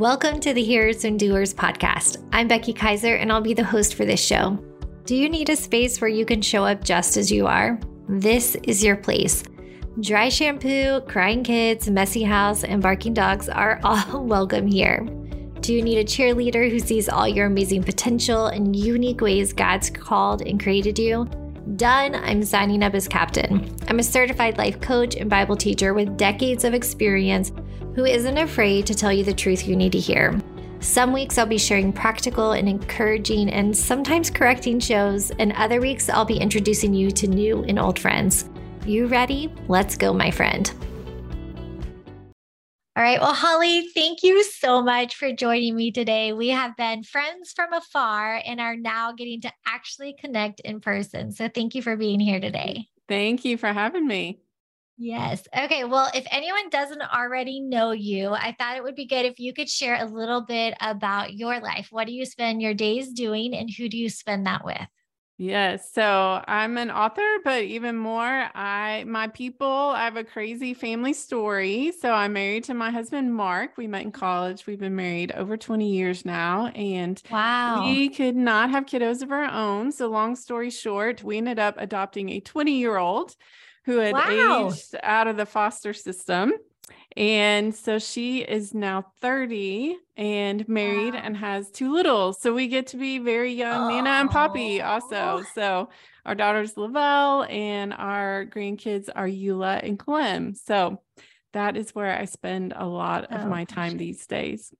Welcome to the Hearers and Doers podcast. I'm Becky Kiser, and I'll be the host for this show. Do you need a space where you can show up just as you are? This is your place. Dry shampoo, crying kids, messy house, and barking dogs are all welcome here. Do you need a cheerleader who sees all your amazing potential and unique ways God's called and created you? Done, I'm signing up as captain. I'm a certified life coach and Bible teacher with decades of experience who isn't afraid to tell you the truth you need to hear. Some weeks I'll be sharing practical and encouraging and sometimes correcting shows, and other weeks I'll be introducing you to new and old friends. You ready? Let's go, my friend. All right. Well, Holley, thank you so much for joining me today. We have been friends from afar and are now getting to actually connect in person. So thank you for being here today. Thank you for having me. Yes. Okay. Well, if anyone doesn't already know you, I thought it would be good if you could share a little bit about your life. What do you spend your days doing and who do you spend that with? Yes. So I'm an author, but even more, I my people, I have a crazy family story. So I'm married to my husband Mark. We met in mm-hmm. college. We've been married over 20 years now. And wow. We could not have kiddos of our own. So long story short, we ended up adopting a 20-year-old who had wow. aged out of the foster system. And so she is now 30 and married wow. and has two littles. So we get to be very young, oh. Nana and Poppy oh. also. So our daughters Lavelle and our grandkids are Eula and Clem. So that is where I spend a lot of oh, my time these days.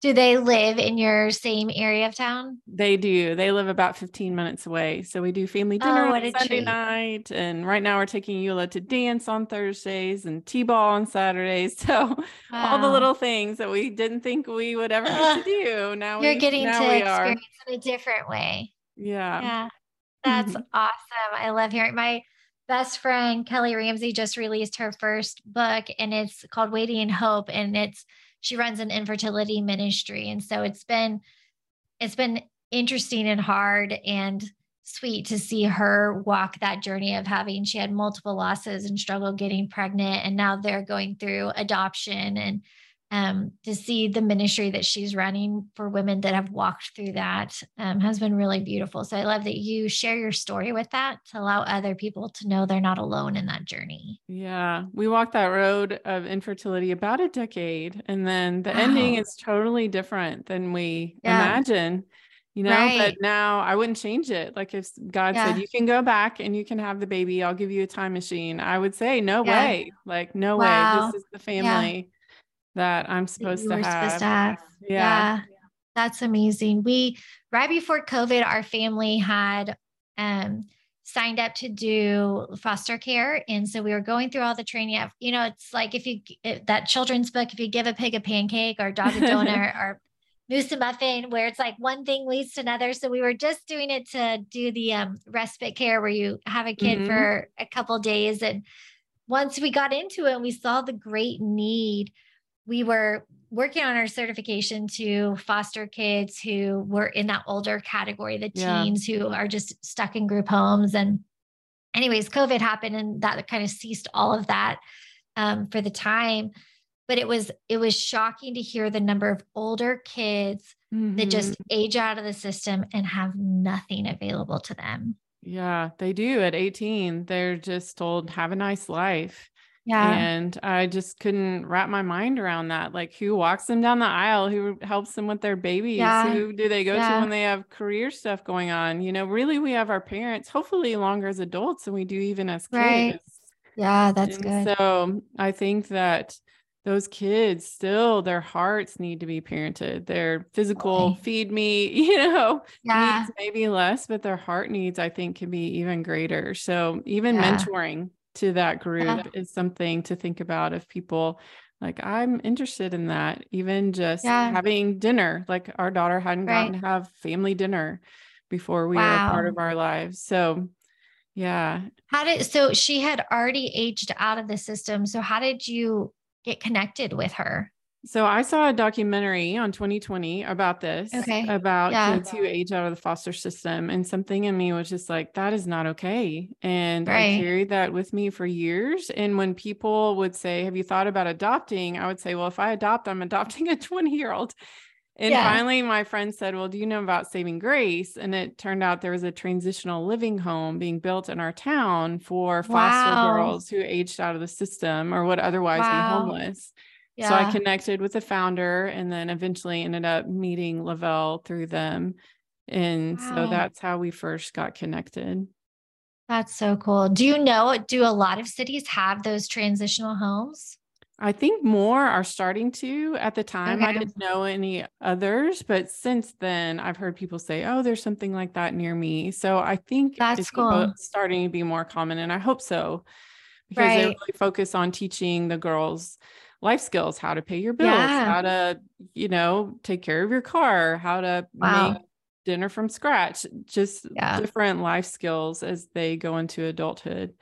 Do they live in your same area of town? They do. They live about 15 minutes away. So we do family oh, dinner oh, on Sunday treat. night. And right now we're taking Eula to dance on Thursdays and T-ball on Saturdays. So wow. all the ah. little things that we didn't think we would ever get to do. Now you're we, getting now to experience in a different way. Yeah. Yeah. That's awesome. I love hearing my best friend Kelly Ramsey just released her first book and it's called Waiting in Hope. And it's she runs an infertility ministry. And so it's been it's been interesting and hard and sweet to see her walk that journey of having she had multiple losses and struggled getting pregnant. And now they're going through adoption and um, to see the ministry that she's running for women that have walked through that um, has been really beautiful. So I love that you share your story with that to allow other people to know they're not alone in that journey. Yeah, we walked that road of infertility about a decade, and then the wow. ending is totally different than we yeah. imagine. You know, right. but now I wouldn't change it. Like if God yeah. said you can go back and you can have the baby, I'll give you a time machine. I would say no yeah. way. Like no wow. way. This is the family that I'm supposed, that to, have. supposed to have. Yeah. yeah. That's amazing. We right before COVID, our family had um signed up to do foster care. And so we were going through all the training. You know, it's like if you that children's book, if you give a pig a pancake or a dog a donut or moose a muffin, where it's like one thing leads to another. So we were just doing it to do the um, respite care where you have a kid mm-hmm. for a couple days. And once we got into it, we saw the great need we were working on our certification to foster kids who were in that older category, the teens who are just stuck in group homes. And, anyways, COVID happened and that kind of ceased all of that um, for the time. But it was it was shocking to hear the number of older kids mm-hmm. that just age out of the system and have nothing available to them. Yeah, they do at 18. They're just told, have a nice life. Yeah. And I just couldn't wrap my mind around that. Like, who walks them down the aisle? Who helps them with their babies? Yeah. Who do they go yeah. to when they have career stuff going on? You know, really, we have our parents, hopefully, longer as adults than we do even as kids. Right. Yeah, that's and good. So I think that those kids still, their hearts need to be parented. Their physical feed me, you know, yeah. needs maybe less, but their heart needs, I think, can be even greater. So even yeah. mentoring to that uh-huh. group yeah. is something to think about if people like i'm interested in that even just yeah. having dinner like our daughter hadn't right. gotten to have family dinner before we wow. were part of our lives so yeah how did so she had already aged out of the system so how did you get connected with her So I saw a documentary on 2020 about this, okay. about yeah. kids who age out of the foster system. And something in me was just like, that is not okay. And right. I carried that with me for years. And when people would say, Have you thought about adopting? I would say, Well, if I adopt, I'm adopting a 20 year old. And yeah. finally, my friend said, Well, do you know about Saving Grace? And it turned out there was a transitional living home being built in our town for foster wow. girls who aged out of the system or would otherwise wow. be homeless. Yeah. So I connected with the founder and then eventually ended up meeting Lavelle through them. And wow. so that's how we first got connected. That's so cool. Do you know, do a lot of cities have those transitional homes? I think more are starting to. At the time, okay. I didn't know any others, but since then, I've heard people say, "Oh, there's something like that near me." So I think that's it's cool. starting to be more common, and I hope so, because right. they really focus on teaching the girls life skills: how to pay your bills, yeah. how to, you know, take care of your car, how to wow. make dinner from scratch, just yeah. different life skills as they go into adulthood.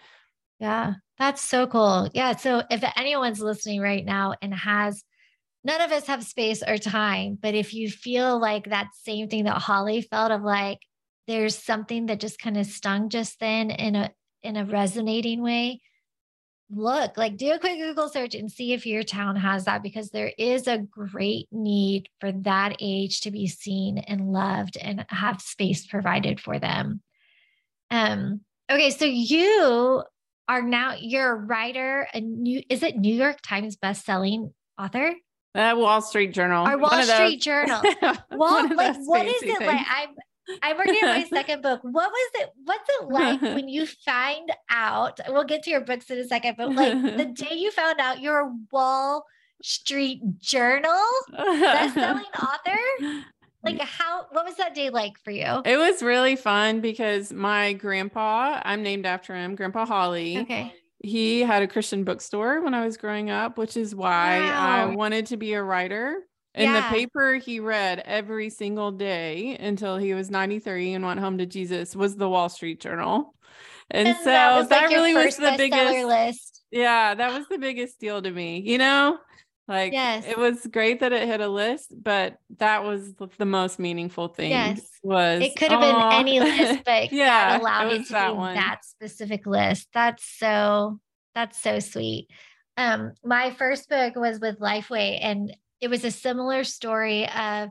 Yeah, that's so cool. Yeah. So if anyone's listening right now and has none of us have space or time, but if you feel like that same thing that Holley felt of like there's something that just kind of stung just then in a in a resonating way, look, like do a quick Google search and see if your town has that because there is a great need for that age to be seen and loved and have space provided for them. Um okay, so you are now you're a writer, a new is it New York Times best-selling author? Uh, Wall Street Journal. Or Wall Street Journal. Well, like what is it things. like? I'm I'm working on my second book. What was it? What's it like when you find out? We'll get to your books in a second, but like the day you found out you're a Wall Street Journal best-selling author like how what was that day like for you it was really fun because my grandpa i'm named after him grandpa holly okay he had a christian bookstore when i was growing up which is why wow. i wanted to be a writer in yeah. the paper he read every single day until he was 93 and went home to jesus was the wall street journal and, and so that, was, that really was the biggest list yeah that was the biggest deal to me you know like, yes. it was great that it hit a list, but that was the most meaningful thing. Yes. Was it could have been any list, but yeah, allowed it, it to that be one. that specific list. That's so that's so sweet. Um, my first book was with Lifeway, and it was a similar story of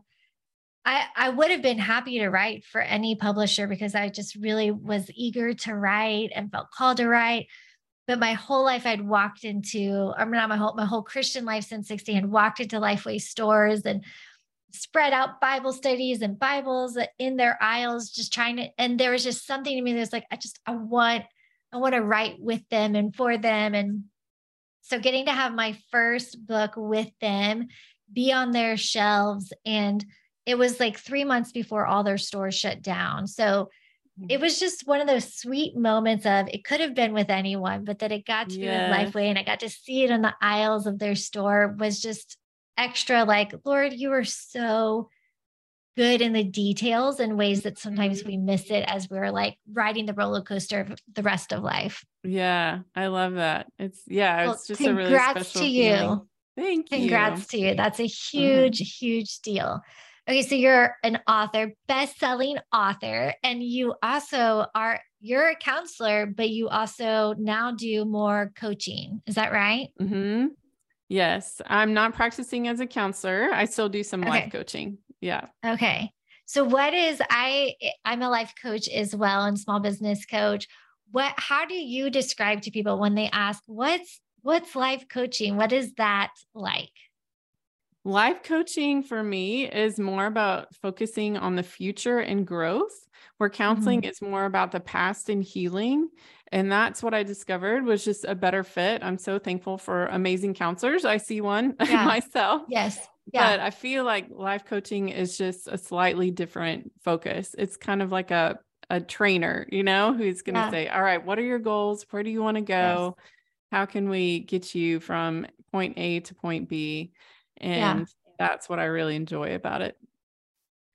I, I would have been happy to write for any publisher because I just really was eager to write and felt called to write but my whole life I'd walked into, mean, not my whole, my whole Christian life since 16 had walked into Lifeway stores and spread out Bible studies and Bibles in their aisles, just trying to, and there was just something to me that's like, I just, I want, I want to write with them and for them. And so getting to have my first book with them be on their shelves and it was like three months before all their stores shut down. So mm-hmm. it was just one of those sweet moments of it could have been with anyone, but that it got to yes. be with Lifeway and I got to see it on the aisles of their store was just extra like, Lord, you are so good in the details in ways that sometimes mm-hmm. we miss it as we're like riding the roller coaster of the rest of life. Yeah, I love that. It's yeah, well, it's just a really special to you. Feeling. Thank you. Congrats to you. That's a huge, mm-hmm. huge deal. Okay, so you're an author, best-selling author, and you also are you're a counselor, but you also now do more coaching. Is that right? Mm-hmm. Yes, I'm not practicing as a counselor. I still do some okay. life coaching. Yeah. Okay. So what is I I'm a life coach as well and small business coach. What how do you describe to people when they ask what's what's life coaching? What is that like? Life coaching for me is more about focusing on the future and growth, where counseling mm-hmm. is more about the past and healing. And that's what I discovered was just a better fit. I'm so thankful for amazing counselors. I see one yeah. myself. Yes. Yeah. But I feel like life coaching is just a slightly different focus. It's kind of like a a trainer, you know, who's going to yeah. say, "All right, what are your goals? Where do you want to go? Yes. How can we get you from point A to point B?" And yeah. that's what I really enjoy about it.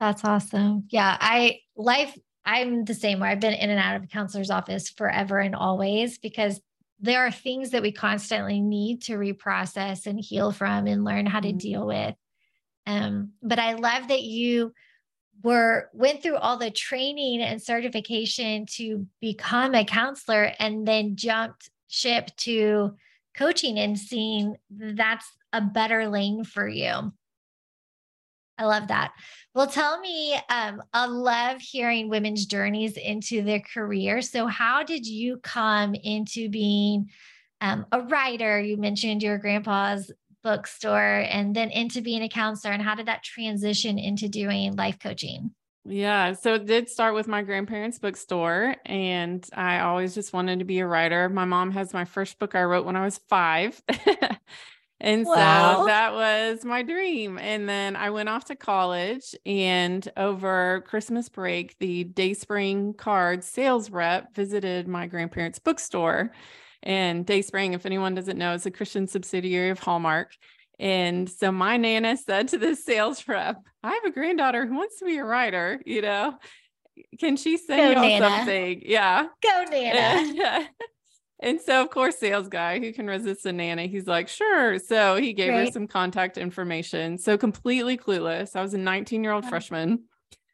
That's awesome. Yeah. I life, I'm the same way. I've been in and out of a counselor's office forever and always because there are things that we constantly need to reprocess and heal from and learn how to mm-hmm. deal with. Um, but I love that you were went through all the training and certification to become a counselor and then jumped ship to coaching and seeing that's a better lane for you. I love that. Well, tell me, um, I love hearing women's journeys into their career. So, how did you come into being um, a writer? You mentioned your grandpa's bookstore and then into being a counselor. And how did that transition into doing life coaching? Yeah, so it did start with my grandparents' bookstore, and I always just wanted to be a writer. My mom has my first book I wrote when I was five. And wow. so that was my dream. And then I went off to college and over Christmas break, the Dayspring card sales rep visited my grandparents' bookstore. And Dayspring, if anyone doesn't know, is a Christian subsidiary of Hallmark. And so my nana said to the sales rep, I have a granddaughter who wants to be a writer, you know. Can she send you something? Yeah. Go, Nana. And so, of course, sales guy who can resist a nana, he's like, sure. So he gave her some contact information. So completely clueless. I was a 19 year old freshman,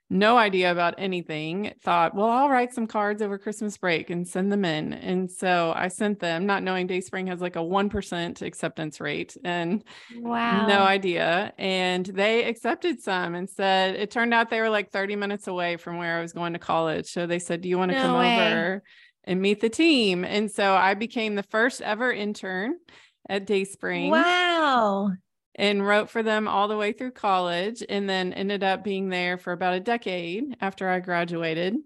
no idea about anything. Thought, well, I'll write some cards over Christmas break and send them in. And so I sent them, not knowing Dayspring has like a 1% acceptance rate and wow. no idea. And they accepted some and said, it turned out they were like 30 minutes away from where I was going to college. So they said, do you want to no come way. over? and meet the team. And so I became the first ever intern at Dayspring. Wow. And wrote for them all the way through college and then ended up being there for about a decade after I graduated.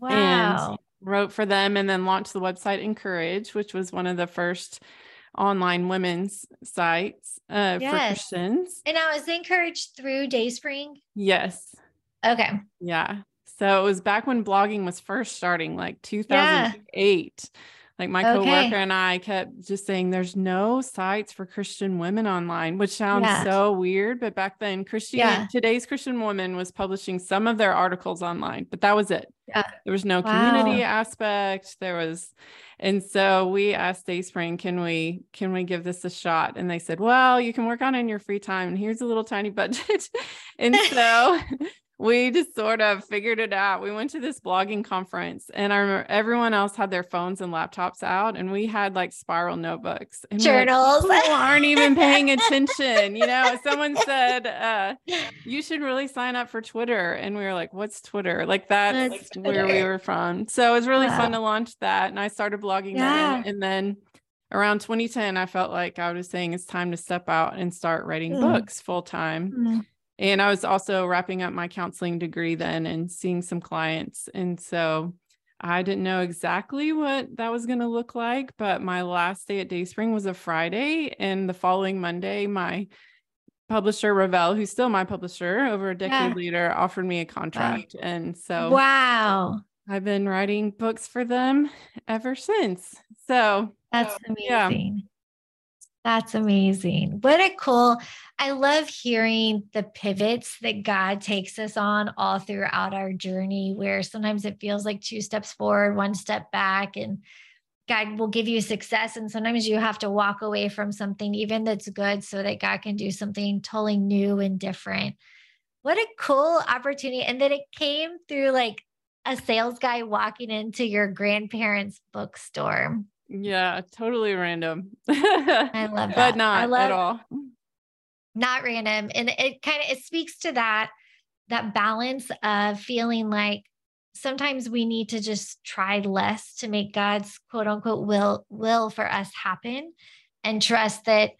Wow. And wrote for them and then launched the website Encourage, which was one of the first online women's sites uh, yes. for Christians. And I was encouraged through Dayspring. Yes. Okay. Yeah. So it was back when blogging was first starting, like 2008. Yeah. Like my okay. coworker and I kept just saying, there's no sites for Christian women online, which sounds yeah. so weird. But back then, Christian yeah. today's Christian woman was publishing some of their articles online, but that was it. Yeah. There was no wow. community aspect. There was, and so we asked Dayspring, can we can we give this a shot? And they said, well, you can work on it in your free time, and here's a little tiny budget. and so we just sort of figured it out. We went to this blogging conference and I remember everyone else had their phones and laptops out and we had like spiral notebooks and journals. Like, People aren't even paying attention. You know, someone said, uh, you should really sign up for Twitter. And we were like, what's Twitter? Like that's, that's where we were from. So it was really wow. fun to launch that. And I started blogging yeah. then. And then around 2010, I felt like I was saying it's time to step out and start writing mm. books full time. Mm and I was also wrapping up my counseling degree then and seeing some clients. And so I didn't know exactly what that was going to look like, but my last day at Dayspring was a Friday. And the following Monday, my publisher, Revell, who's still my publisher over a decade yeah. later, offered me a contract. Wow. And so, wow. I've been writing books for them ever since. So that's amazing. Yeah. That's amazing. What a cool. I love hearing the pivots that God takes us on all throughout our journey, where sometimes it feels like two steps forward, one step back, and God will give you success. And sometimes you have to walk away from something, even that's good, so that God can do something totally new and different. What a cool opportunity. And then it came through like a sales guy walking into your grandparents' bookstore. Yeah, totally random. I love that. but not love, at all. Not random. And it kind of it speaks to that that balance of feeling like sometimes we need to just try less to make God's quote unquote will will for us happen and trust that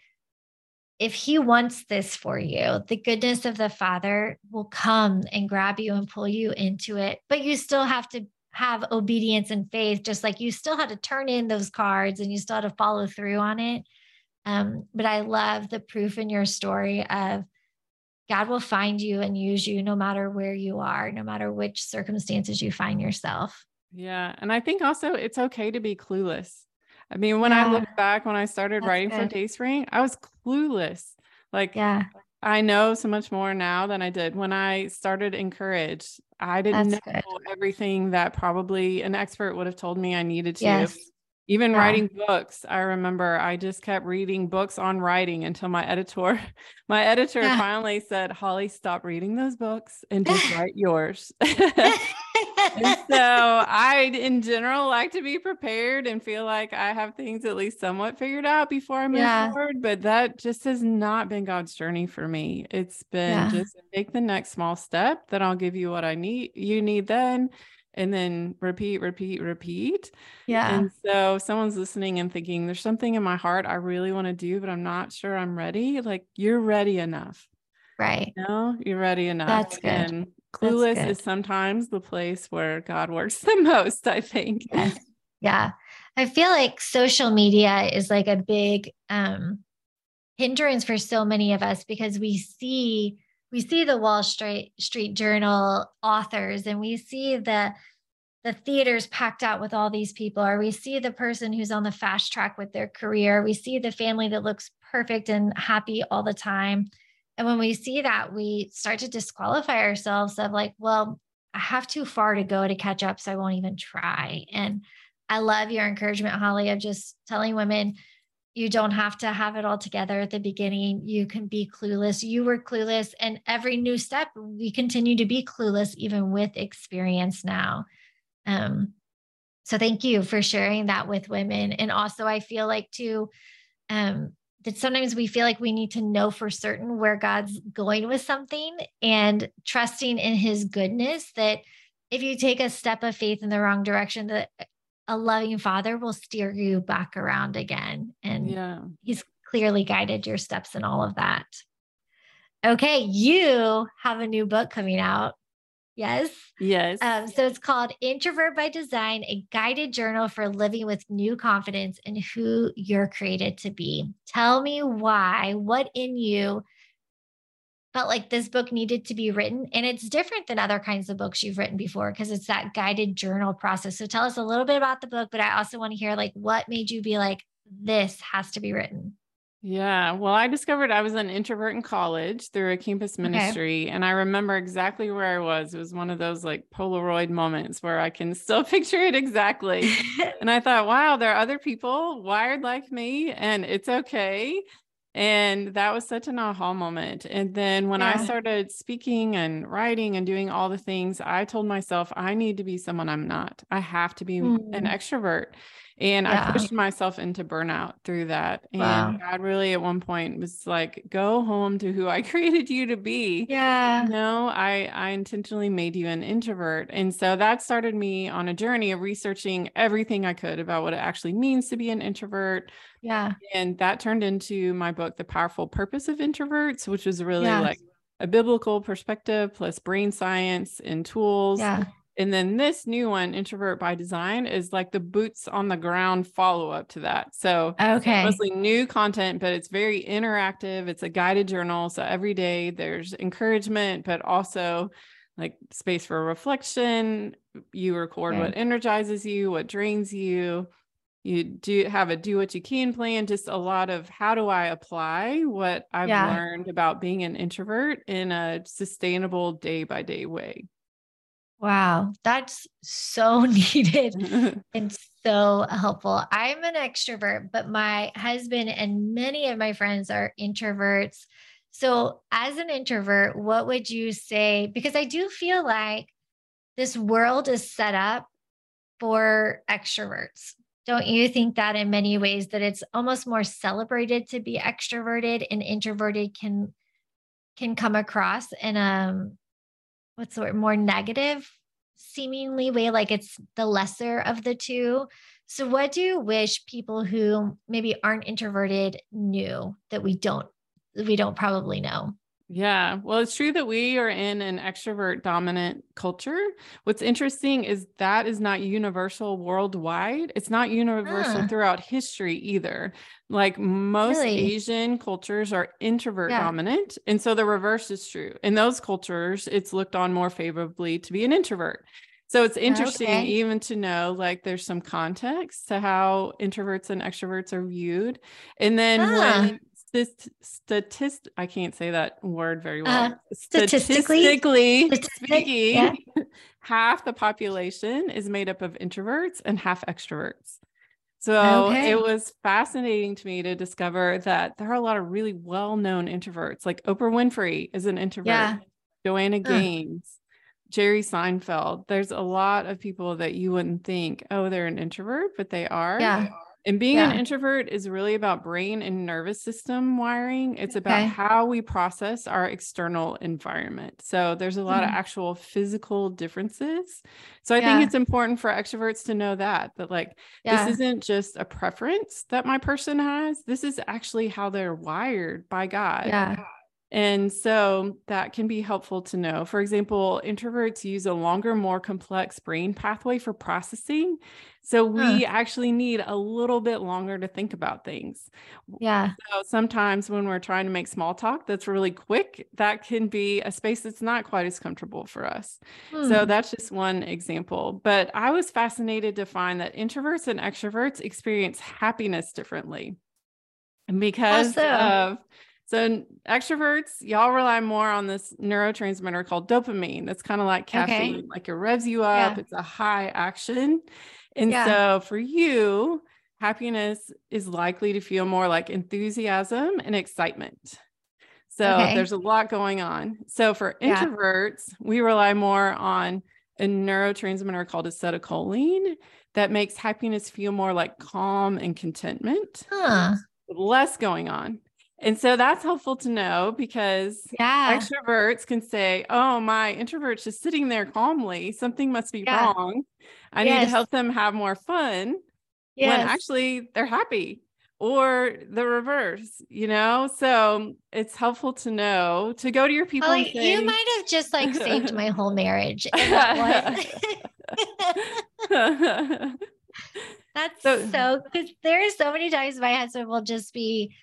if he wants this for you, the goodness of the Father will come and grab you and pull you into it. But you still have to have obedience and faith, just like you still had to turn in those cards and you still had to follow through on it. Um, but I love the proof in your story of God will find you and use you no matter where you are, no matter which circumstances you find yourself. Yeah. And I think also it's okay to be clueless. I mean, when yeah. I look back, when I started That's writing good. for Dayspring, I was clueless. Like, yeah. I know so much more now than I did when I started Encourage. I didn't That's know good. everything that probably an expert would have told me I needed to. Yes. Even yeah. writing books. I remember I just kept reading books on writing until my editor, my editor yeah. finally said, Holley, stop reading those books and just write yours. and so I, in general, like to be prepared and feel like I have things at least somewhat figured out before I move yeah. forward. But that just has not been God's journey for me. It's been just take the next small step, then I'll give you what I need, you need then and then repeat, repeat, repeat. Yeah. And so someone's listening and thinking, there's something in my heart I really want to do, but I'm not sure I'm ready. Like you're ready enough. Right. You know, you're ready enough. That's good. And clueless is sometimes the place where God works the most, I think. Yes. Yeah. I feel like social media is like a big um hindrance for so many of us because we see we see the Wall Street Street Journal authors and we see the the theaters packed out with all these people or we see the person who's on the fast track with their career we see the family that looks perfect and happy all the time and when we see that we start to disqualify ourselves of like well i have too far to go to catch up so i won't even try and i love your encouragement holley of just telling women you don't have to have it all together at the beginning. You can be clueless. You were clueless. And every new step, we continue to be clueless, even with experience now. Um, so thank you for sharing that with women. And also, I feel like too, um, that sometimes we feel like we need to know for certain where God's going with something and trusting in his goodness that if you take a step of faith in the wrong direction, that a loving father will steer you back around again. And yeah. he's clearly guided your steps in all of that. Okay, you have a new book coming out. Yes. Yes. Um, so it's called Introvert by Design, a guided journal for living with new confidence in who you're created to be. Tell me why, what in you felt like this book needed to be written. And it's different than other kinds of books you've written before because it's that guided journal process. So tell us a little bit about the book, but I also want to hear like what made you be like, this has to be written. Yeah. Well, I discovered I was an introvert in college through a campus ministry. Okay. And I remember exactly where I was. It was one of those like Polaroid moments where I can still picture it exactly. and I thought, wow, there are other people wired like me, and it's okay. And that was such an aha moment. And then when yeah. I started speaking and writing and doing all the things, I told myself, I need to be someone I'm not. I have to be mm. an extrovert. And yeah. I pushed myself into burnout through that. And wow. God really at one point was like, go home to who I created you to be. Yeah. You no, know, I I intentionally made you an introvert. And so that started me on a journey of researching everything I could about what it actually means to be an introvert. Yeah. And that turned into my book, The Powerful Purpose of Introverts, which was really yes. like a biblical perspective plus brain science and tools. Yeah. And then this new one, Introvert by Design, is like the boots on the ground follow up to that. So, okay, mostly new content, but it's very interactive. It's a guided journal. So, every day there's encouragement, but also like space for reflection. You record okay. what energizes you, what drains you. You do have a do what you can plan, just a lot of how do I apply what I've yeah. learned about being an introvert in a sustainable day by day way. Wow, that's so needed and so helpful. I'm an extrovert, but my husband and many of my friends are introverts. So, as an introvert, what would you say? Because I do feel like this world is set up for extroverts. Don't you think that in many ways that it's almost more celebrated to be extroverted and introverted can can come across in a um, what's the word more negative seemingly way like it's the lesser of the two. So what do you wish people who maybe aren't introverted knew that we don't we don't probably know yeah, well, it's true that we are in an extrovert dominant culture. What's interesting is that is not universal worldwide. It's not universal ah. throughout history either. Like most really? Asian cultures are introvert yeah. dominant. And so the reverse is true. In those cultures, it's looked on more favorably to be an introvert. So it's interesting okay. even to know like there's some context to how introverts and extroverts are viewed. And then ah. when statist I can't say that word very well. Uh, statistically, statistically speaking, yeah. half the population is made up of introverts and half extroverts. So okay. it was fascinating to me to discover that there are a lot of really well known introverts, like Oprah Winfrey is an introvert, yeah. Joanna Gaines, Jerry Seinfeld. There's a lot of people that you wouldn't think, oh, they're an introvert, but they are. Yeah. And being yeah. an introvert is really about brain and nervous system wiring. It's about okay. how we process our external environment. So there's a lot mm-hmm. of actual physical differences. So I yeah. think it's important for extroverts to know that that like yeah. this isn't just a preference that my person has. This is actually how they're wired by God. Yeah. And so that can be helpful to know. For example, introverts use a longer, more complex brain pathway for processing. So we huh. actually need a little bit longer to think about things. Yeah. So sometimes when we're trying to make small talk that's really quick, that can be a space that's not quite as comfortable for us. Hmm. So that's just one example. But I was fascinated to find that introverts and extroverts experience happiness differently. Because of so extroverts, y'all rely more on this neurotransmitter called dopamine. That's kind of like caffeine, okay. like it revs you up. Yeah. It's a high action. And yeah. so for you, happiness is likely to feel more like enthusiasm and excitement. So okay. there's a lot going on. So for introverts, yeah. we rely more on a neurotransmitter called acetylcholine that makes happiness feel more like calm and contentment. Huh. Less going on. And so that's helpful to know because yeah. extroverts can say, Oh, my introvert's just sitting there calmly. Something must be yeah. wrong. I yes. need to help them have more fun yes. when actually they're happy or the reverse, you know? So it's helpful to know to go to your people. Well, say, you might have just like saved my whole marriage. That's so because there's so many times my husband will just be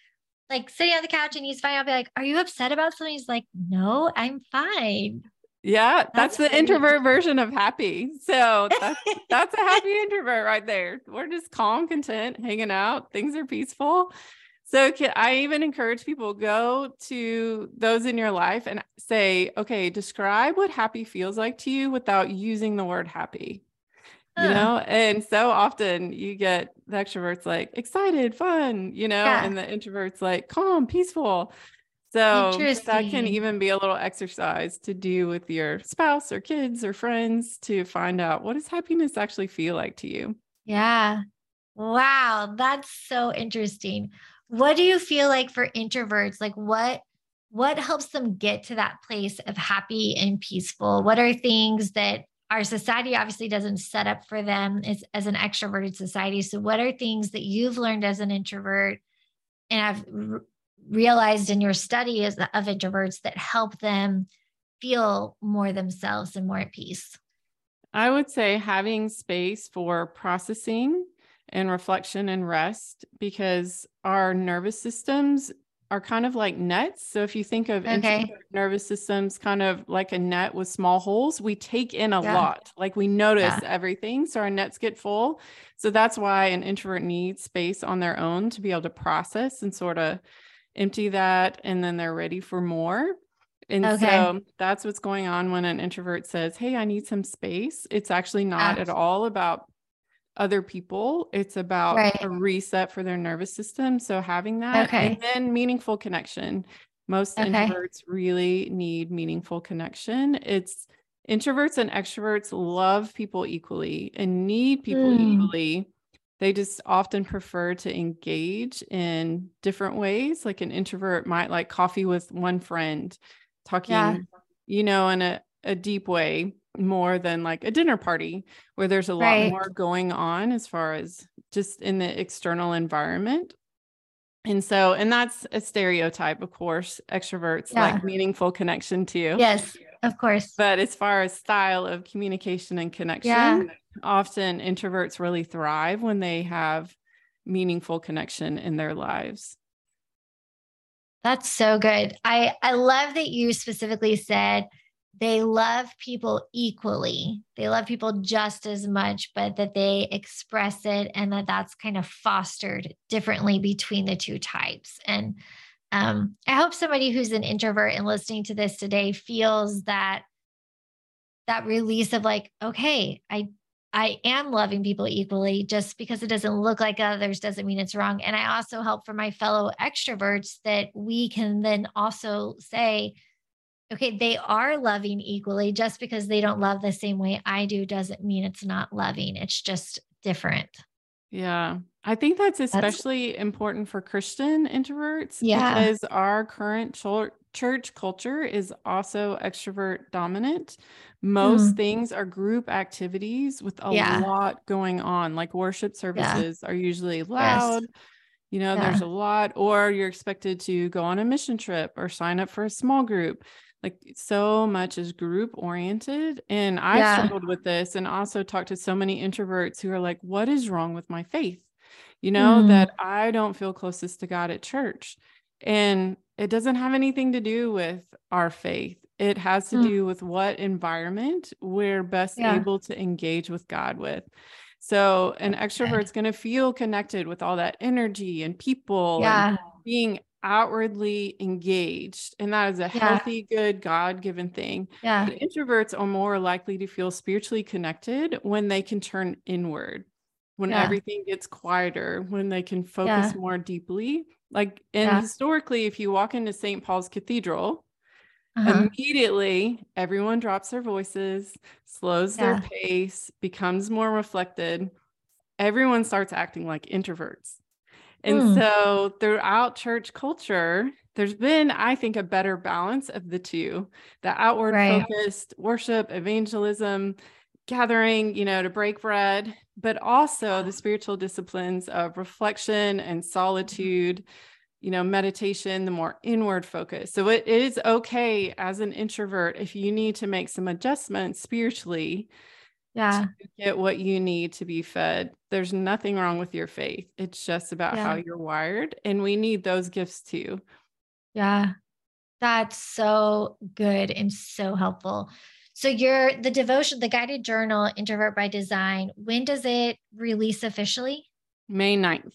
like sitting on the couch and he's fine. I'll be like, Are you upset about something? He's like, No, I'm fine. Yeah, that's, that's the introvert version of happy. So that's that's a happy introvert right there. We're just calm, content, hanging out. Things are peaceful. So can, I even encourage people go to those in your life and say, okay, describe what happy feels like to you without using the word happy you know and so often you get the extroverts like excited fun you know yeah. and the introverts like calm peaceful. So that can even be a little exercise to do with your spouse or kids or friends to find out what does happiness actually feel like to you? Yeah. Wow that's so interesting. What do you feel like for introverts? Like what what helps them get to that place of happy and peaceful? What are things that our society obviously doesn't set up for them as, as an extroverted society. So, what are things that you've learned as an introvert and I've r- realized in your study as, of introverts that help them feel more themselves and more at peace? I would say having space for processing and reflection and rest because our nervous systems are kind of like nets. So if you think of okay. nervous systems kind of like a net with small holes, we take in a yeah. lot. Like we notice yeah. everything. So our nets get full. So that's why an introvert needs space on their own to be able to process and sort of empty that and then they're ready for more. And okay. so that's what's going on when an introvert says, Hey, I need some space. It's actually not at all about other people. It's about right. a reset for their nervous system. So having that okay. and then meaningful connection. Most okay. introverts really need meaningful connection. It's introverts and extroverts love people equally and need people mm. equally. They just often prefer to engage in different ways. Like an introvert might like coffee with one friend, talking, yeah. you know, in a, a deep way more than like a dinner party where there's a right. lot more going on as far as just in the external environment. And so, and that's a stereotype, of course, extroverts yeah. like meaningful connection too. Yes, of course. But as far as style of communication and connection, yeah. often introverts really thrive when they have meaningful connection in their lives. That's so good. I I love that you specifically said they love people equally. They love people just as much, but that they express it and that that's kind of fostered differently between the two types. And um, I hope somebody who's an introvert and listening to this today feels that that release of like, okay, I I am loving people equally. Just because it doesn't look like others doesn't mean it's wrong. And I also help for my fellow extroverts that we can then also say, okay, they are loving equally. Just because they don't love the same way I do doesn't mean it's not loving. It's just different. Yeah. I think that's especially that's, important for Christian introverts yeah. because our current church culture is also extrovert dominant. Most mm. things are group activities with a yeah. lot going on, like worship services yeah. are usually loud. Yes. You know, there's a lot, or you're expected to go on a mission trip or sign up for a small group. Like so much is group oriented. And I've struggled with this and also talked to so many introverts who are like, what is wrong with my faith? You know, mm. that I don't feel closest to God at church. And it doesn't have anything to do with our faith. It has to mm. do with what environment we're best yeah. able to engage with God with. So an extrovert's going to feel connected with all that energy and people yeah. and being outwardly engaged. And that is a yeah. healthy, good, God given thing. Yeah. But introverts are more likely to feel spiritually connected when they can turn inward, when yeah. everything gets quieter, when they can focus yeah. more deeply. Like, and historically, if you walk into St. Paul's Cathedral, uh-huh. Immediately, everyone drops their voices, slows their pace, becomes more reflected. Everyone starts acting like introverts. And mm. so, throughout church culture, there's been, I think, a better balance of the two the outward right. focused worship, evangelism, gathering, you know, to break bread, but also the spiritual disciplines of reflection and mm-hmm. solitude you know, meditation, the more inward focus. So it is okay as an introvert if you need to make some adjustments spiritually. Yeah. get what you need to be fed. There's nothing wrong with your faith. It's just about yeah. how you're wired. And we need those gifts too. Yeah. That's so good and so helpful. So your the devotion, the guided journal, Introvert by Design, when does it release officially? May 9th.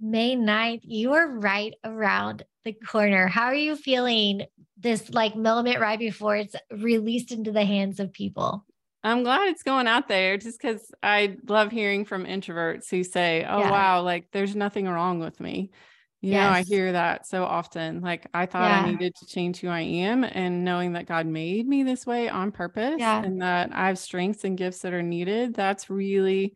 May 9th, you are right around the corner. How are you feeling this like moment right before it's released into the hands of people? I'm glad it's going out there just because I love hearing from introverts who say, Oh, yeah. wow, like there's nothing wrong with me. You yes. know, I hear that so often. Like, I thought yeah. I needed to change who I am, and knowing that God made me this way on purpose yeah. and that I have strengths and gifts that are needed, that's really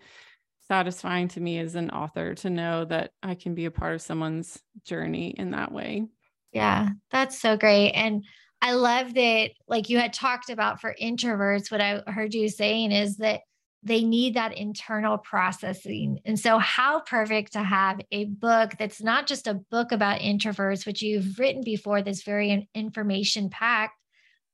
satisfying to me as an author to know that I can be a part of someone's journey in that way. Yeah, that's so great. And I love that, like you had talked about for introverts, what I heard you saying is that they need that internal processing. And so, how perfect to have a book that's not just a book about introverts, which you've written before, this very information packed,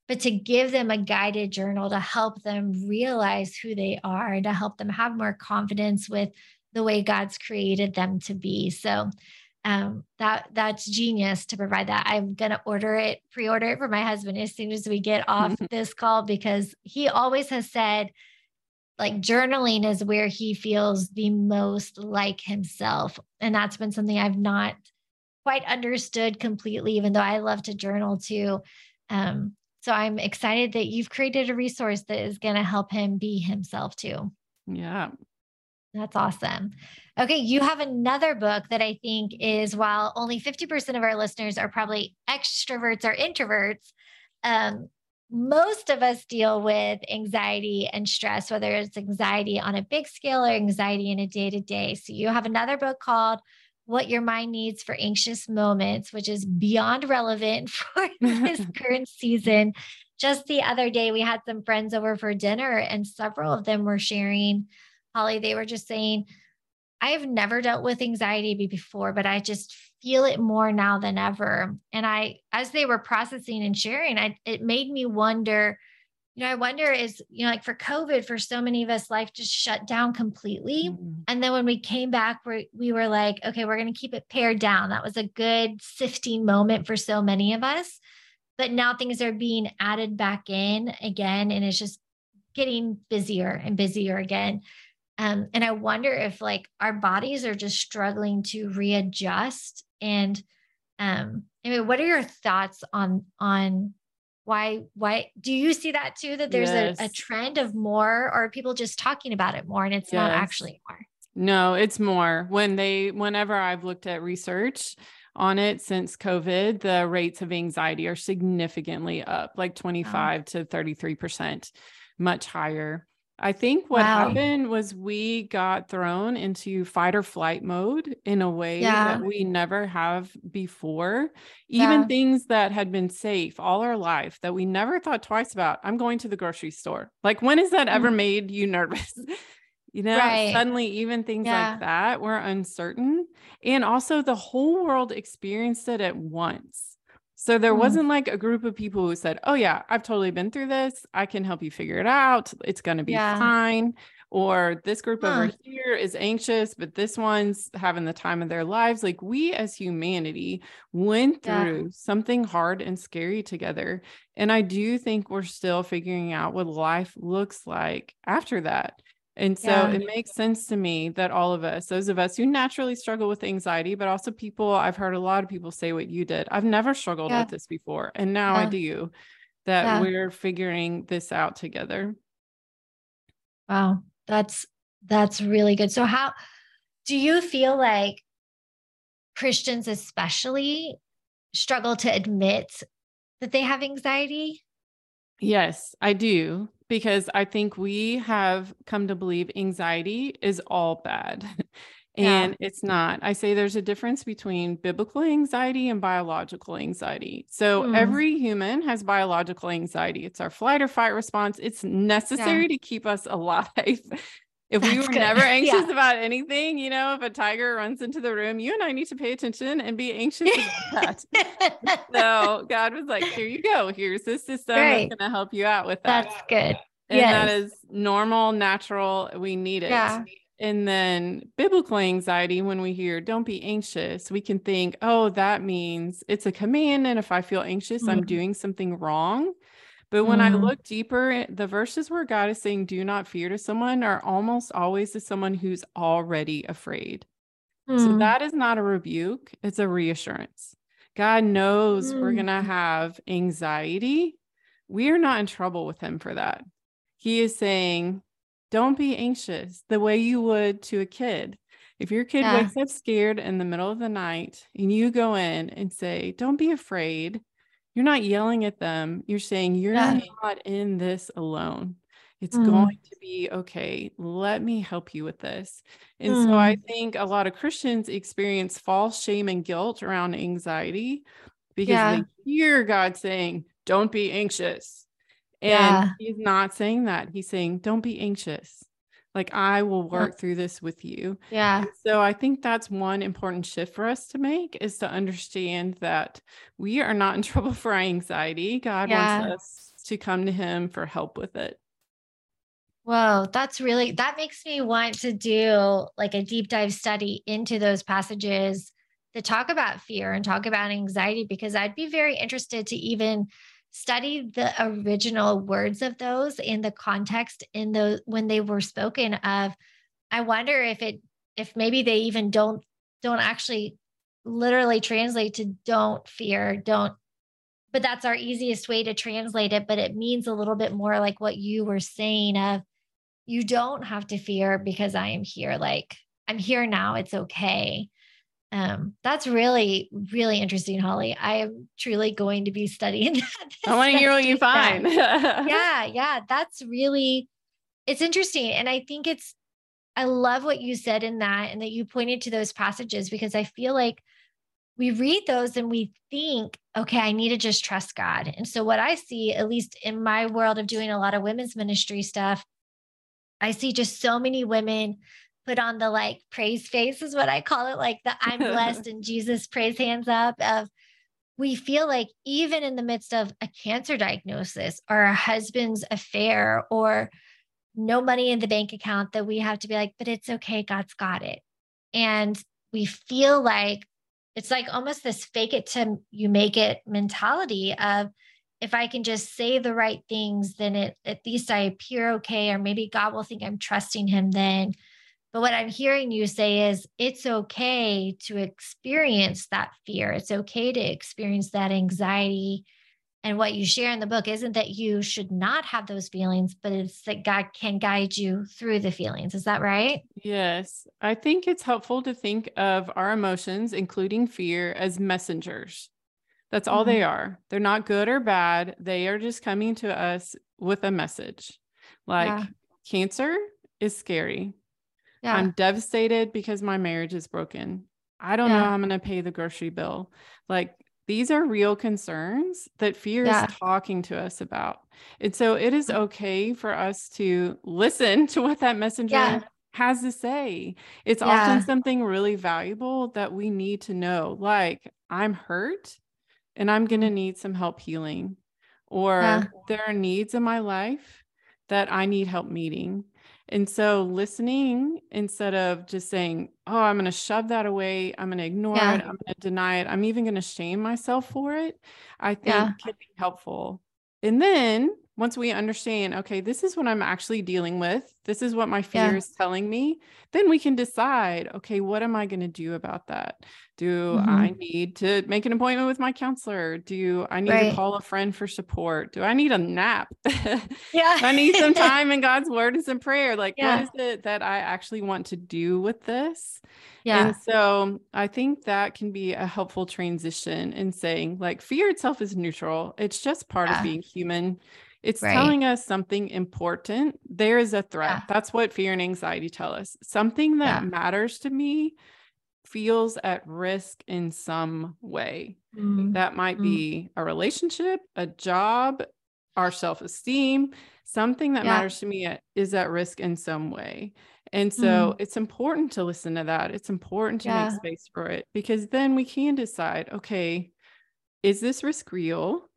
but to give them a guided journal to help them realize who they are to help them have more confidence with the way God's created them to be. So um, that that's genius to provide that. I'm gonna order it, pre-order it for my husband as soon as we get off this call because he always has said, like journaling is where he feels the most like himself, and that's been something I've not quite understood completely, even though I love to journal too. Um, so I'm excited that you've created a resource that is going to help him be himself too. Yeah. That's awesome. Okay, you have another book that I think is while only 50% of our listeners are probably extroverts or introverts, um, most of us deal with anxiety and stress, whether it's anxiety on a big scale or anxiety in a day to day. So you have another book called what your mind needs for anxious moments, which is beyond relevant for this current season. Just the other day, we had some friends over for dinner, and several of them were sharing, Holley, they were just saying, I have never dealt with anxiety before, but I just feel it more now than ever. And I, as they were processing and sharing, I, it made me wonder you know, I wonder is, you know, like for COVID, for so many of us, life just shut down completely. Mm-hmm. And then when we came back, we we were like, okay, we're going to keep it pared down. That was a good sifting moment for so many of us. But now things are being added back in again, and it's just getting busier and busier again. Um, and I wonder if like our bodies are just struggling to readjust. And um, I mean, what are your thoughts on on why why do you see that too that there's yes. a, a, trend of more or people just talking about it more and it's yes. not actually more no it's more when they whenever i've looked at research on it since covid the rates of anxiety are significantly up like 25 oh. to 33 percent much higher I think what wow. happened was we got thrown into fight or flight mode in a way yeah. that we never have before. Even yeah. things that had been safe all our life that we never thought twice about. I'm going to the grocery store. Like, when has that ever mm. made you nervous? you know, right. suddenly, even things yeah. like that were uncertain. And also, the whole world experienced it at once. So there mm. wasn't like a group of people who said, "Oh yeah, I've totally been through this. I can help you figure it out. It's going to be yeah. fine." Or this group huh. over here is anxious, but this one's having the time of their lives. Like we as humanity went through yeah. something hard and scary together. And I do think we're still figuring out what life looks like after that. And so yeah. it makes sense to me that all of us, those of us who naturally struggle with anxiety, but also people, I've heard a lot of people say what you did. I've never struggled yeah. with this before. And now yeah. I do, that we're figuring this out together. Wow. That's, that's really good. So, how do you feel like Christians, especially, struggle to admit that they have anxiety? Yes, I do because I think we have come to believe anxiety is all bad. and yeah. it's not. I say there's a difference between biblical anxiety and biological anxiety. So mm. every human has biological anxiety. It's our flight or fight response. It's necessary yeah. to keep us alive. If That's we were good. never anxious yeah. about anything, you know, if a tiger runs into the room, you and I need to pay attention and be anxious about that. so God was like, here you go. Here's this system right. that's going to help you out with that. That's good. And yes. that is normal, natural. We need it. Yeah. And then biblical anxiety, when we hear don't be anxious, we can think, oh, that means it's a command. And if I feel anxious, mm-hmm. I'm doing something wrong. But when mm. I look deeper, the verses where God is saying, do not fear to someone are almost always to someone who's already afraid. Mm. So that is not a rebuke, it's a reassurance. God knows mm. we're going to have anxiety. We are not in trouble with Him for that. He is saying, don't be anxious the way you would to a kid. If your kid yeah. wakes up scared in the middle of the night and you go in and say, don't be afraid, you're not yelling at them. You're saying, You're yeah. not in this alone. It's mm. going to be okay. Let me help you with this. And mm. so I mm. think a lot of Christians experience false shame and guilt around anxiety because yeah. they hear God saying, Don't be anxious. And yeah. he's not saying that. He's saying, Don't be anxious. Like I will uh-huh. work through this with you. Yeah. So I think that's one important shift for us to make is to understand that we are not in trouble for our anxiety. God yeah. wants us to come to him for help with it. Whoa, that's really that makes me want to do like a deep dive study into those passages to talk about fear and talk about anxiety because I'd be very interested to even study the original words of those in the context in the when they were spoken of. I wonder if it if maybe they even don't don't actually literally translate to don't fear don't but that's our easiest way to translate it but it means a little bit more like what you were saying of you don't have to fear because i am here like i'm here now it's okay um, that's really, really interesting, Holley. I am truly going to be studying that. I want to hear what you find. yeah, yeah. That's really, it's interesting. And I think it's, I love what you said in that and that you pointed to those passages because I feel like we read those and we think, okay, I need to just trust God. And so, what I see, at least in my world of doing a lot of women's ministry stuff, I see just so many women put on the like praise face is what I call it, like the I'm blessed and Jesus praise hands up of we feel like even in the midst of a cancer diagnosis or a husband's affair or no money in the bank account that we have to be like, but it's okay, God's got it. And we feel like it's like almost this fake it to you make it mentality of if I can just say the right things, then it at least I appear okay, or maybe God will think I'm trusting him then. But what I'm hearing you say is it's okay to experience that fear. It's okay to experience that anxiety And what you share in the book isn't that you should not have those feelings, but it's that God can guide you through the feelings. Is that right? Yes. I think it's helpful to think of our emotions, including fear, as messengers. That's all mm-hmm. they are. They're not good or bad. They are just coming to us with a message. Like yeah. cancer is scary. Yeah. I'm devastated because my marriage is broken. I don't yeah. know how I'm going to pay the grocery bill. Like these are real concerns that fear yeah. is talking to us about. And so it is okay for us to listen to what that messenger yeah. has to say. It's yeah. often something really valuable that we need to know. Like, I'm hurt and I'm going to mm-hmm. need some help healing, or there are needs in my life that I need help meeting. And so listening instead of just saying, oh, I'm going to shove that away, I'm going to ignore yeah. it, I'm going to deny it, I'm even going to shame myself for it, I think yeah. can be helpful. And then once we understand, okay, this is what I'm actually dealing with, this is what my fear yeah. is telling me, then we can decide, okay, what am I going to do about that? Do mm-hmm. I need to make an appointment with my counselor? Do I need right. to call a friend for support? Do I need a nap? Yeah. I need some time in God's word and some prayer. Like, yeah. what is it that I actually want to do with this? Yeah. And so I think that can be a helpful transition in saying, like, fear itself is neutral, it's just part yeah. of being human. It's right. telling us something important. There is a threat. Yeah. That's what fear and anxiety tell us. Something that yeah. matters to me feels at risk in some way. Mm-hmm. That might mm-hmm. be a relationship, a job, our self esteem, something that yeah. matters to me is at risk in some way. And so mm-hmm. it's important to listen to that. It's important to yeah. make space for it because then we can decide okay, is this risk real?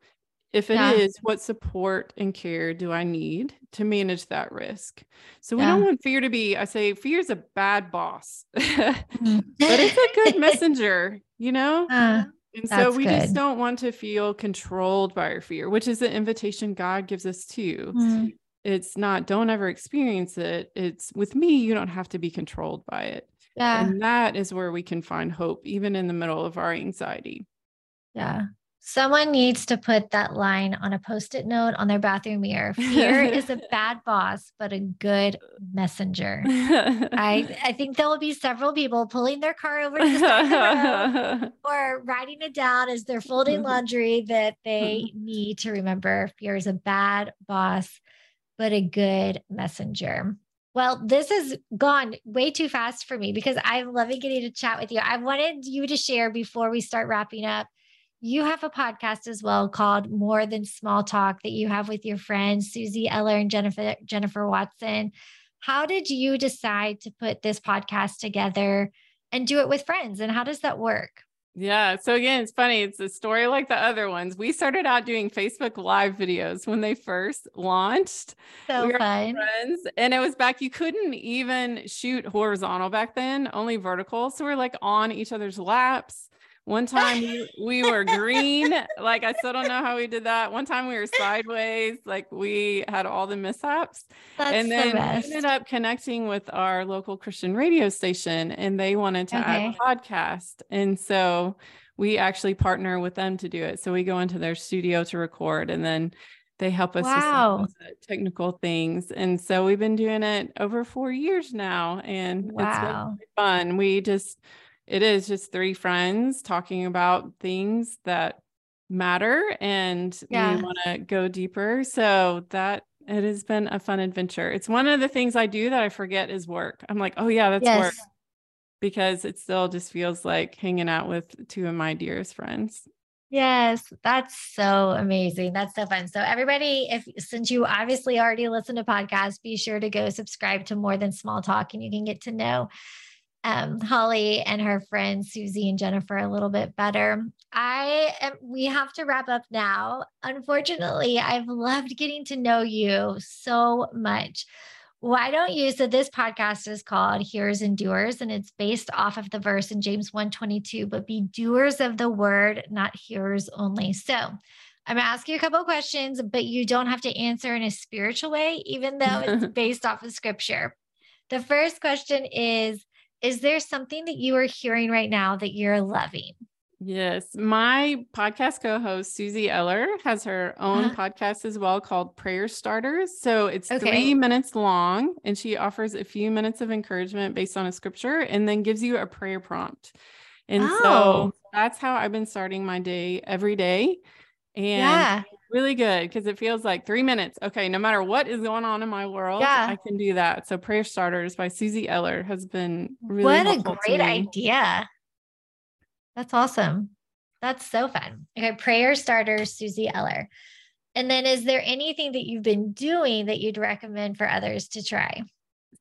If it yeah. is, what support and care do I need to manage that risk? So we yeah. don't want fear to be, I say, fear is a bad boss, mm-hmm. but it's a good messenger, you know? Uh, and so we good. just don't want to feel controlled by our fear, which is the invitation God gives us to. Mm. It's not, don't ever experience it. It's with me, you don't have to be controlled by it. Yeah. And that is where we can find hope, even in the middle of our anxiety. Yeah. Someone needs to put that line on a post it note on their bathroom mirror. Fear is a bad boss, but a good messenger. I, I think there will be several people pulling their car over to the side of the road or writing it down as they're folding laundry that they need to remember fear is a bad boss, but a good messenger. Well, this has gone way too fast for me because I'm loving getting to chat with you. I wanted you to share before we start wrapping up you have a podcast as well called More Than Small Talk that you have with your friends, Suzie Eller and Jennifer, Jennifer Watson. How did you decide to put this podcast together and do it with friends? And how does that work? Yeah. So again, it's funny. It's a story like the other ones. We started out doing Facebook Live videos when they first launched. So we fun. Friends, and it was back, you couldn't even shoot horizontal back then, only vertical. So we're like on each other's laps. One time we, we were green. like I still don't know how we did that. One time we were sideways. Like we had all the mishaps. That's and then the ended up connecting with our local Christian radio station and they wanted to okay. add a podcast. And so we actually partner with them to do it. So we go into their studio to record and then they help us wow. with technical things. And so we've been doing it over four years now. And wow. it's really fun. We just it is just three friends talking about things that matter and yeah. we want to go deeper. So that it has been a fun adventure. It's one of the things I do that I forget is work. I'm like, oh yeah, that's yes. work. Because it still just feels like hanging out with two of my dearest friends. Yes, that's so amazing. That's so fun. So everybody, if since you obviously already listen to podcasts, be sure to go subscribe to More Than Small Talk and you can get to know um, Holley and her friends Suzie and Jennifer a little bit better. I am, we have to wrap up now. Unfortunately, I've loved getting to know you so much. Why don't you? So this podcast is called Hearers and Doers, and it's based off of the verse in James 122, but be doers of the word, not hearers only. So I'm gonna ask you a couple of questions, but you don't have to answer in a spiritual way, even though it's based off of scripture. The first question is is there something that you are hearing right now that you're loving? Yes. My podcast co host, Suzie Eller, has her own uh-huh. podcast as well called Prayer Starters. So it's okay. three minutes long, and she offers a few minutes of encouragement based on a scripture and then gives you a prayer prompt. And oh. so that's how I've been starting my day every day. And yeah. really good because it feels like three minutes. Okay, no matter what is going on in my world, yeah. I can do that. So Prayer Starters by Suzie Eller has been really What a great idea. That's awesome. That's so fun. Okay, prayer Starters, Suzie Eller. And then is there anything that you've been doing that you'd recommend for others to try?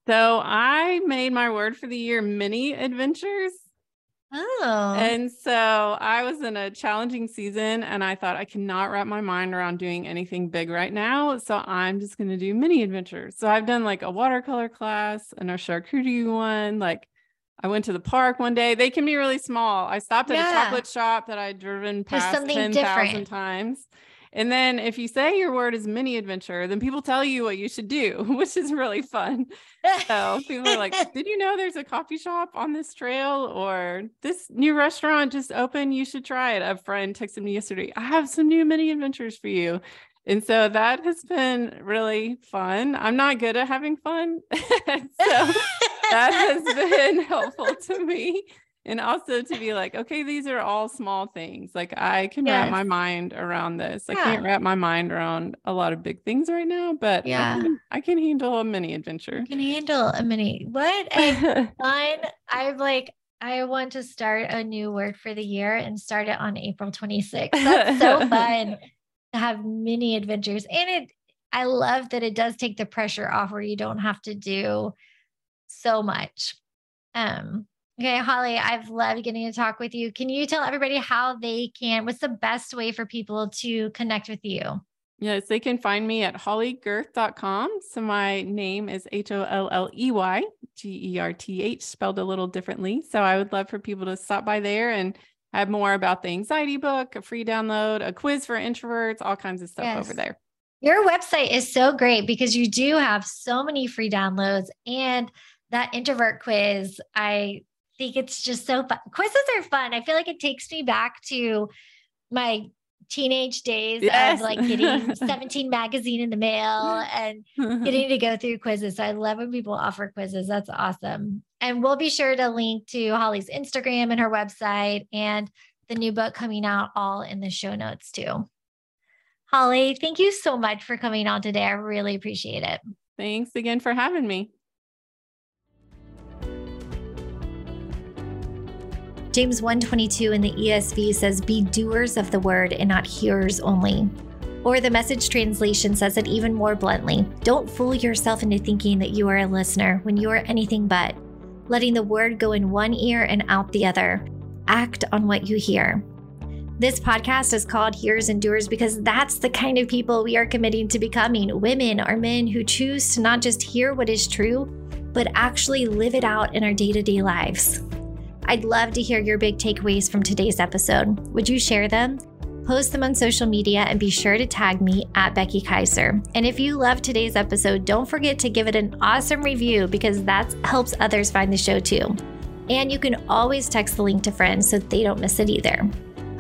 So I made my word for the year mini adventures. Oh. And so I was in a challenging season and I thought I cannot wrap my mind around doing anything big right now. So I'm just going to do mini adventures. So I've done like a watercolor class and a charcuterie one, like I went to the park one day. They can be really small. I stopped at yeah. a chocolate shop that I'd driven past 10,000 times. And then if you say your word is mini adventure, then people tell you what you should do, which is really fun. So people are like, Did you know there's a coffee shop on this trail or this new restaurant just opened? You should try it. A friend texted me yesterday, I have some new mini adventures for you. And so that has been really fun. I'm not good at having fun. so that has been helpful to me. And also to be like, okay, these are all small things. Like I can yes. wrap my mind around this. Yeah. I can't wrap my mind around a lot of big things right now, but yeah, I can, I can handle a mini adventure. You can handle a mini. What a fun! I'm like, I want to start a new word for the year and start it on April 26th. That's so fun to have mini adventures. And it I love that it does take the pressure off where you don't have to do so much. Um, okay, Holley, I've loved getting to talk with you. Can you tell everybody how they can, what's the best way for people to connect with you? Yes, they can find me at holleygerth.com. So my name is H O L L E Y G E R T H, spelled a little differently. So I would love for people to stop by there and have more about the anxiety book, a free download, a quiz for introverts, all kinds of stuff yes. over there. Your website is so great because you do have so many free downloads and that introvert quiz. I think it's just so fun. Quizzes are fun. I feel like it takes me back to my teenage days yes. of like getting 17 magazine in the mail and getting to go through quizzes. So I love when people offer quizzes. That's awesome. And we'll be sure to link to Holley's Instagram and her website and the new book coming out all in the show notes too. Holley, thank you so much for coming on today. I really appreciate it. Thanks again for having me. James 122 in the ESV says, Be doers of the word and not hearers only. Or the message translation says it even more bluntly Don't fool yourself into thinking that you are a listener when you are anything but, letting the word go in one ear and out the other. Act on what you hear. This podcast is called Hearers and Doers because that's the kind of people we are committing to becoming women or men who choose to not just hear what is true, but actually live it out in our day to day lives. I'd love to hear your big takeaways from today's episode. Would you share them? Post them on social media and be sure to tag me at Becky Kiser. And if you love today's episode, don't forget to give it an awesome review because that helps others find the show too. And you can always text the link to friends so they don't miss it either.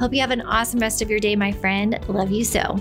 Hope you have an awesome rest of your day, my friend. Love you so.